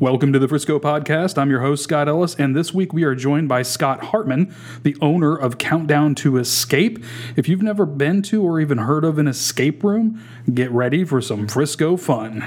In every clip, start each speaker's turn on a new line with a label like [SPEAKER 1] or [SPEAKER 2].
[SPEAKER 1] Welcome to the Frisco Podcast. I'm your host, Scott Ellis, and this week we are joined by Scott Hartman, the owner of Countdown to Escape. If you've never been to or even heard of an escape room, get ready for some Frisco fun.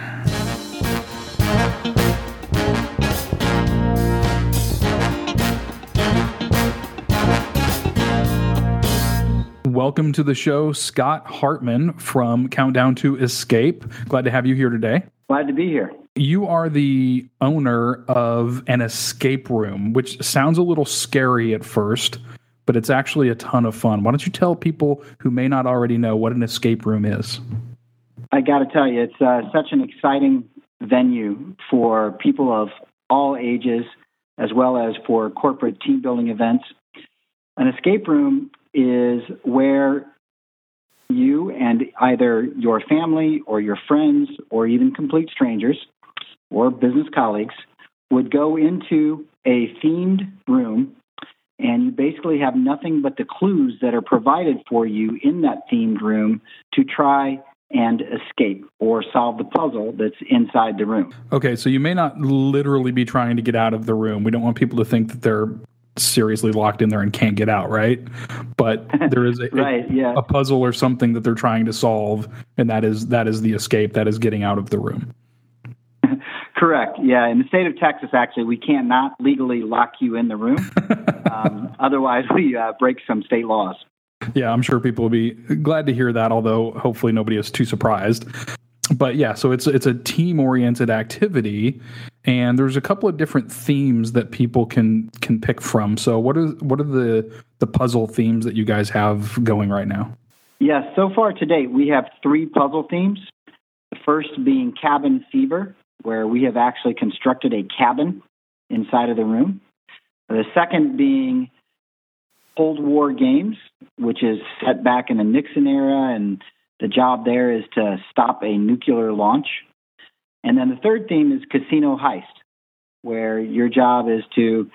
[SPEAKER 1] Welcome to the show, Scott Hartman from Countdown to Escape. Glad to have you here today.
[SPEAKER 2] Glad to be here.
[SPEAKER 1] You are the owner of an escape room, which sounds a little scary at first, but it's actually a ton of fun. Why don't you tell people who may not already know what an escape room is?
[SPEAKER 2] I got to tell you, it's uh, such an exciting venue for people of all ages, as well as for corporate team building events. An escape room is where you and either your family or your friends or even complete strangers or business colleagues would go into a themed room and you basically have nothing but the clues that are provided for you in that themed room to try and escape or solve the puzzle that's inside the room.
[SPEAKER 1] Okay, so you may not literally be trying to get out of the room. We don't want people to think that they're seriously locked in there and can't get out, right? But there is a,
[SPEAKER 2] right,
[SPEAKER 1] a,
[SPEAKER 2] yeah.
[SPEAKER 1] a puzzle or something that they're trying to solve, and that is that is the escape, that is getting out of the room.
[SPEAKER 2] Correct. Yeah, in the state of Texas, actually, we cannot legally lock you in the room. um, otherwise, we uh, break some state laws.
[SPEAKER 1] Yeah, I'm sure people will be glad to hear that. Although hopefully nobody is too surprised. But yeah, so it's it's a team oriented activity, and there's a couple of different themes that people can can pick from. So what are what are the the puzzle themes that you guys have going right now?
[SPEAKER 2] Yes, so far to date, we have three puzzle themes. The first being cabin fever, where we have actually constructed a cabin inside of the room. The second being Cold War games, which is set back in the Nixon era, and the job there is to stop a nuclear launch. And then the third theme is casino heist, where your job is to,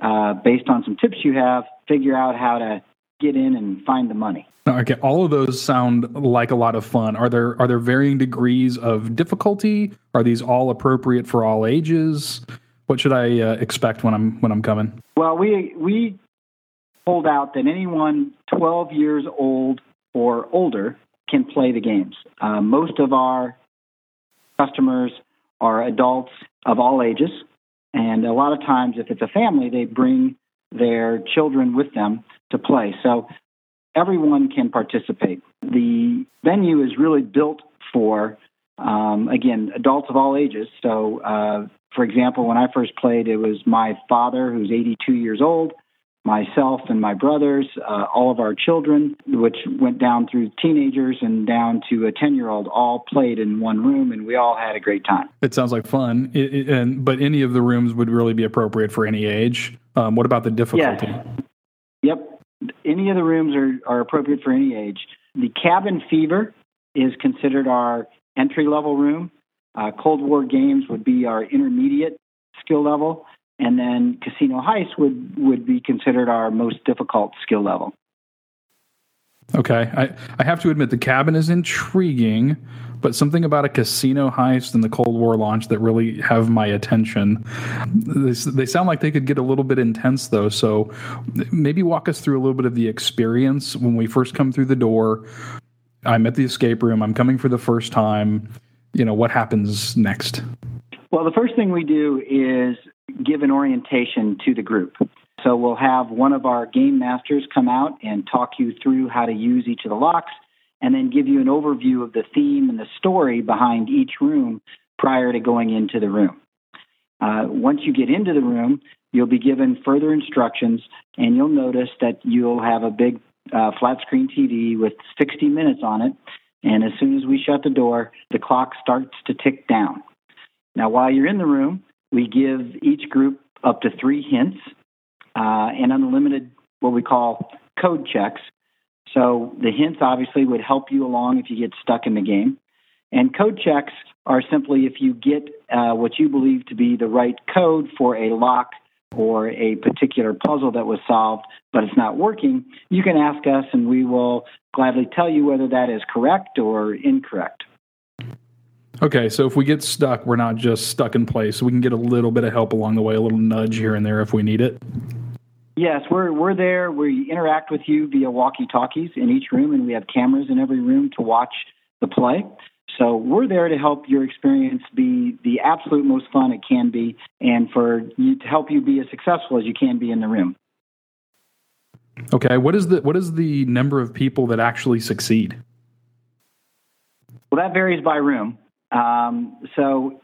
[SPEAKER 2] uh, based on some tips you have, figure out how to get in and find the money.
[SPEAKER 1] Okay, all of those sound like a lot of fun. Are there are there varying degrees of difficulty? Are these all appropriate for all ages? What should I uh, expect when I'm when I'm coming?
[SPEAKER 2] Well, we we hold out that anyone 12 years old or older can play the games. Uh, most of our customers are adults of all ages, and a lot of times, if it's a family, they bring their children with them to play. So everyone can participate. The venue is really built for, um, again, adults of all ages. So, uh, for example, when I first played, it was my father, who's 82 years old, myself and my brothers, uh, all of our children, which went down through teenagers and down to a 10 year old, all played in one room, and we all had a great time.
[SPEAKER 1] It sounds like fun. It, it, and but any of the rooms would really be appropriate for any age. Um, what about the difficulty?
[SPEAKER 2] Yes. Any of the rooms are, are appropriate for any age. The cabin fever is considered our entry level room. Uh, Cold War games would be our intermediate skill level and then casino heist would would be considered our most difficult skill level.
[SPEAKER 1] Okay, I I have to admit the cabin is intriguing, but something about a casino heist and the Cold War launch that really have my attention. They, they sound like they could get a little bit intense though, so maybe walk us through a little bit of the experience when we first come through the door. I'm at the escape room. I'm coming for the first time. You know what happens next?
[SPEAKER 2] Well, the first thing we do is give an orientation to the group. So we'll have one of our game masters come out and talk you through how to use each of the locks and then give you an overview of the theme and the story behind each room prior to going into the room. Uh, once you get into the room, you'll be given further instructions and you'll notice that you'll have a big uh, flat screen TV with 60 minutes on it. And as soon as we shut the door, the clock starts to tick down. Now, while you're in the room, we give each group up to three hints uh, and unlimited what we call code checks. So the hints obviously would help you along if you get stuck in the game. And code checks are simply if you get uh, what you believe to be the right code for a lock or a particular puzzle that was solved, but it's not working, you can ask us and we will gladly tell you whether that is correct or incorrect.
[SPEAKER 1] Okay, so if we get stuck, we're not just stuck in place. We can get a little bit of help along the way, a little nudge here and there if we need it.
[SPEAKER 2] Yes, we're we're there. We interact with you via walkie-talkies in each room, and we have cameras in every room to watch the play. So we're there to help your experience be the absolute most fun it can be, and for you to help you be as successful as you can be in the room.
[SPEAKER 1] Okay, what is the what is the number of people that actually succeed?
[SPEAKER 2] Well, that varies by room. Um, so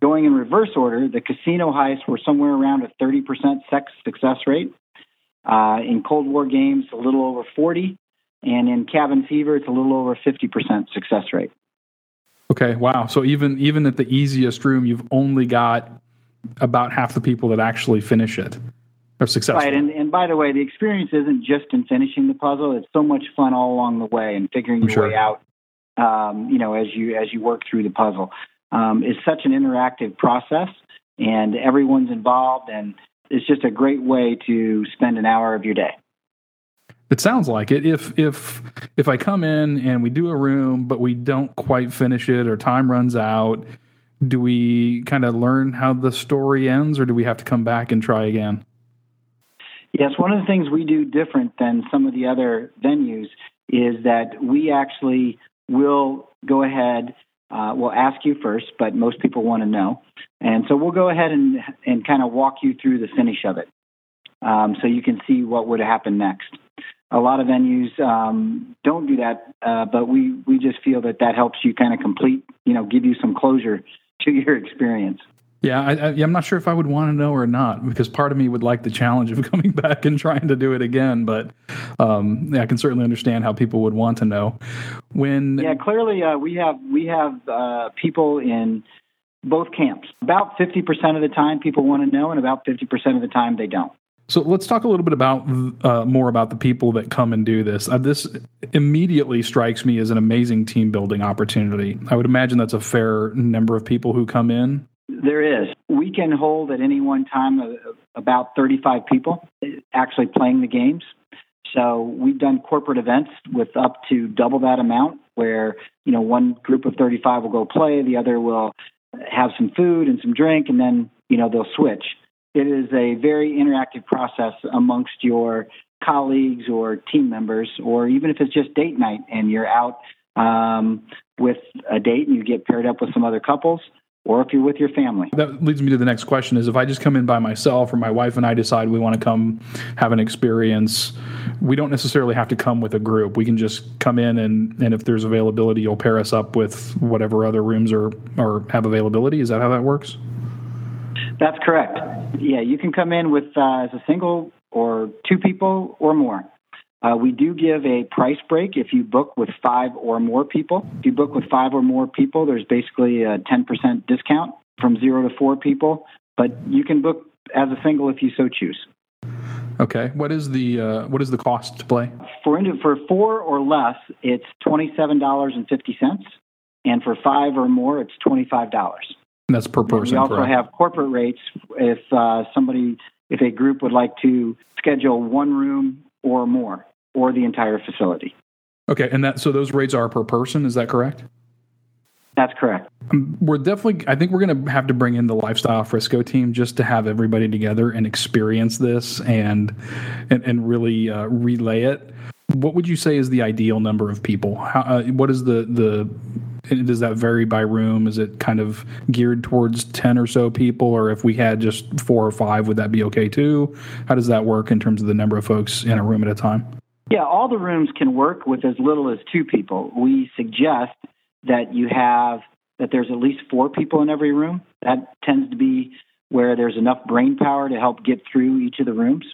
[SPEAKER 2] going in reverse order, the casino heists were somewhere around a 30% sex success rate. Uh, in Cold War games, a little over 40, and in Cabin Fever, it's a little over 50% success rate.
[SPEAKER 1] Okay, wow. So even even at the easiest room, you've only got about half the people that actually finish it are successful.
[SPEAKER 2] Right, and, and by the way, the experience isn't just in finishing the puzzle; it's so much fun all along the way and figuring your
[SPEAKER 1] sure.
[SPEAKER 2] way out. Um, you know, as you as you work through the puzzle, um, it's such an interactive process, and everyone's involved, and it's just a great way to spend an hour of your day.
[SPEAKER 1] It sounds like it. If if if I come in and we do a room, but we don't quite finish it, or time runs out, do we kind of learn how the story ends, or do we have to come back and try again?
[SPEAKER 2] Yes, one of the things we do different than some of the other venues is that we actually will go ahead. Uh, we'll ask you first, but most people want to know, and so we'll go ahead and and kind of walk you through the finish of it, um, so you can see what would happen next a lot of venues um, don't do that, uh, but we we just feel that that helps you kind of complete, you know, give you some closure to your experience.
[SPEAKER 1] Yeah, I, I, am not sure if I would want to know or not because part of me would like the challenge of coming back and trying to do it again. But um, yeah, I can certainly understand how people would want to know. When
[SPEAKER 2] yeah, clearly uh, we have we have uh, people in both camps. About 50% of the time, people want to know, and about 50% of the time, they don't.
[SPEAKER 1] So let's talk a little bit about uh, more about the people that come and do this. Uh, this immediately strikes me as an amazing team building opportunity. I would imagine that's a fair number of people who come in.
[SPEAKER 2] There is. We can hold at any one time about 35 people actually playing the games. So we've done corporate events with up to double that amount, where you know one group of 35 will go play, the other will have some food and some drink, and then you know they'll switch it is a very interactive process amongst your colleagues or team members, or even if it's just date night and you're out um, with a date and you get paired up with some other couples, or if you're with your family.
[SPEAKER 1] That leads me to the next question is if I just come in by myself or my wife and I decide we want to come have an experience, we don't necessarily have to come with a group. We can just come in and, and if there's availability, you'll pair us up with whatever other rooms are or have availability. Is that how that works?
[SPEAKER 2] That's correct. Yeah, you can come in with uh, as a single or two people or more. Uh, we do give a price break if you book with five or more people. If you book with five or more people, there's basically a 10% discount from zero to four people, but you can book as a single if you so choose.
[SPEAKER 1] Okay. What is the uh, what is the cost to play?
[SPEAKER 2] For for four or less, it's twenty seven dollars and fifty cents, and for five or more, it's twenty five dollars.
[SPEAKER 1] That's per person.
[SPEAKER 2] We also
[SPEAKER 1] correct?
[SPEAKER 2] have corporate rates if uh, somebody, if a group would like to schedule one room or more, or the entire facility.
[SPEAKER 1] Okay, and that so those rates are per person. Is that correct?
[SPEAKER 2] That's correct.
[SPEAKER 1] Um, we're definitely. I think we're going to have to bring in the lifestyle Frisco team just to have everybody together and experience this and and, and really uh, relay it. What would you say is the ideal number of people? How, uh, what is the the does that vary by room? Is it kind of geared towards 10 or so people? Or if we had just four or five, would that be okay too? How does that work in terms of the number of folks in a room at a time?
[SPEAKER 2] Yeah, all the rooms can work with as little as two people. We suggest that you have that there's at least four people in every room. That tends to be where there's enough brain power to help get through each of the rooms.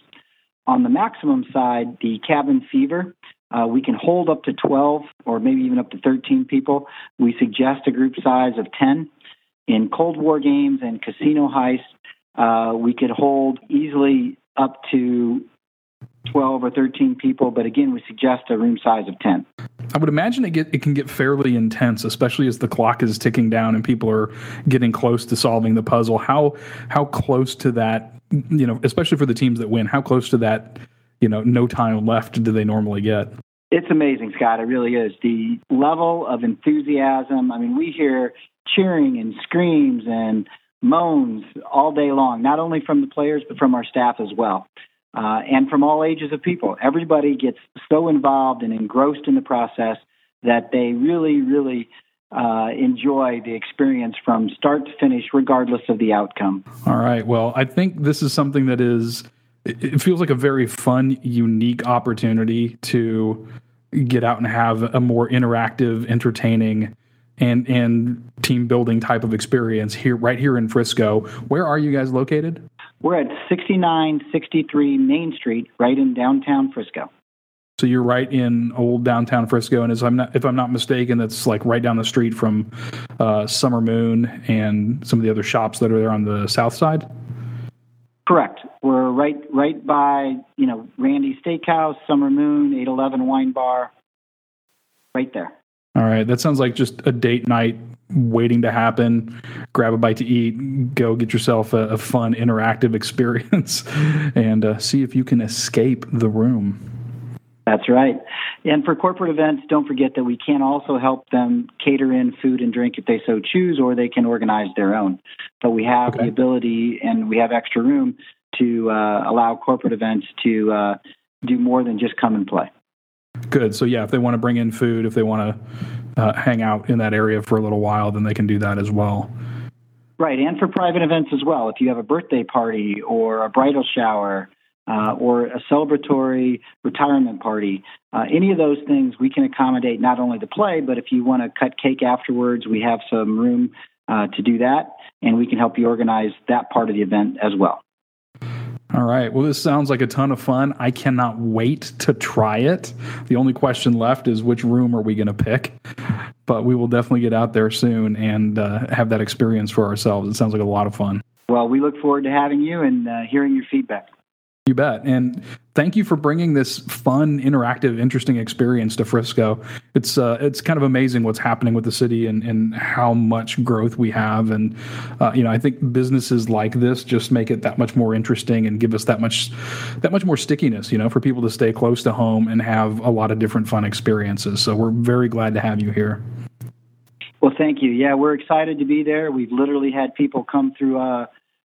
[SPEAKER 2] On the maximum side, the cabin fever uh, we can hold up to 12 or maybe even up to 13 people. We suggest a group size of 10. In Cold War games and casino heists, uh, we could hold easily up to 12 or 13 people, but again, we suggest a room size of 10.
[SPEAKER 1] I would imagine it get it can get fairly intense, especially as the clock is ticking down and people are getting close to solving the puzzle. How how close to that, you know, especially for the teams that win, how close to that, you know, no time left do they normally get?
[SPEAKER 2] It's amazing, Scott. It really is. The level of enthusiasm. I mean, we hear cheering and screams and moans all day long, not only from the players, but from our staff as well. Uh, and from all ages of people. Everybody gets so involved and engrossed in the process that they really, really uh, enjoy the experience from start to finish, regardless of the outcome.
[SPEAKER 1] All right. Well, I think this is something that is, it feels like a very fun, unique opportunity to get out and have a more interactive, entertaining, and and team building type of experience here right here in Frisco. Where are you guys located?
[SPEAKER 2] We're at 6963 Main Street, right in downtown Frisco.
[SPEAKER 1] So you're right in old downtown Frisco, and as I'm not, if I'm not mistaken, that's like right down the street from uh, Summer Moon and some of the other shops that are there on the south side.
[SPEAKER 2] Correct. We're right right by you know Randy's Steakhouse, Summer Moon, eight eleven Wine Bar, right there.
[SPEAKER 1] All right, that sounds like just a date night waiting to happen. Grab a bite to eat, go get yourself a, a fun interactive experience, and uh, see if you can escape the room.
[SPEAKER 2] That's right. And for corporate events, don't forget that we can also help them cater in food and drink if they so choose, or they can organize their own. But we have okay. the ability and we have extra room to uh, allow corporate events to uh, do more than just come and play.
[SPEAKER 1] Good. So, yeah, if they want to bring in food, if they want to uh, hang out in that area for a little while, then they can do that as well.
[SPEAKER 2] Right. And for private events as well. If you have a birthday party or a bridal shower, uh, or a celebratory retirement party. Uh, any of those things we can accommodate not only the play, but if you want to cut cake afterwards, we have some room uh, to do that, and we can help you organize that part of the event as well.
[SPEAKER 1] All right. Well, this sounds like a ton of fun. I cannot wait to try it. The only question left is which room are we going to pick? But we will definitely get out there soon and uh, have that experience for ourselves. It sounds like a lot of fun.
[SPEAKER 2] Well, we look forward to having you and uh, hearing your feedback.
[SPEAKER 1] You bet. And thank you for bringing this fun, interactive, interesting experience to Frisco. It's uh, it's kind of amazing what's happening with the city and, and how much growth we have. And uh, you know, I think businesses like this just make it that much more interesting and give us that much that much more stickiness. You know, for people to stay close to home and have a lot of different fun experiences. So we're very glad to have you here.
[SPEAKER 2] Well, thank you. Yeah, we're excited to be there. We've literally had people come through uh,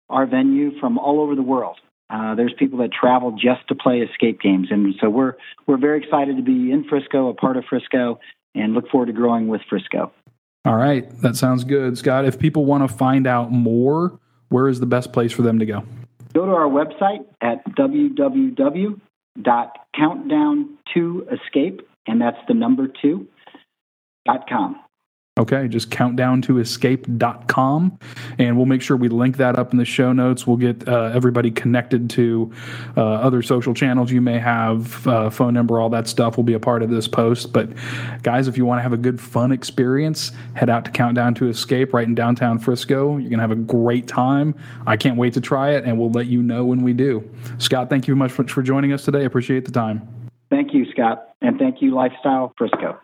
[SPEAKER 2] our venue from all over the world. Uh, there's people that travel just to play escape games, and so we're we're very excited to be in Frisco, a part of Frisco, and look forward to growing with Frisco.
[SPEAKER 1] All right, that sounds good, Scott. If people want to find out more, where is the best place for them to go?
[SPEAKER 2] Go to our website at www.countdown2escape, and that's the number two dot com.
[SPEAKER 1] Okay, just countdown to escape.com. And we'll make sure we link that up in the show notes. We'll get uh, everybody connected to uh, other social channels you may have, uh, phone number, all that stuff will be a part of this post. But guys, if you want to have a good, fun experience, head out to Countdown to Escape right in downtown Frisco. You're going to have a great time. I can't wait to try it, and we'll let you know when we do. Scott, thank you much for joining us today. Appreciate the time.
[SPEAKER 2] Thank you, Scott. And thank you, Lifestyle Frisco.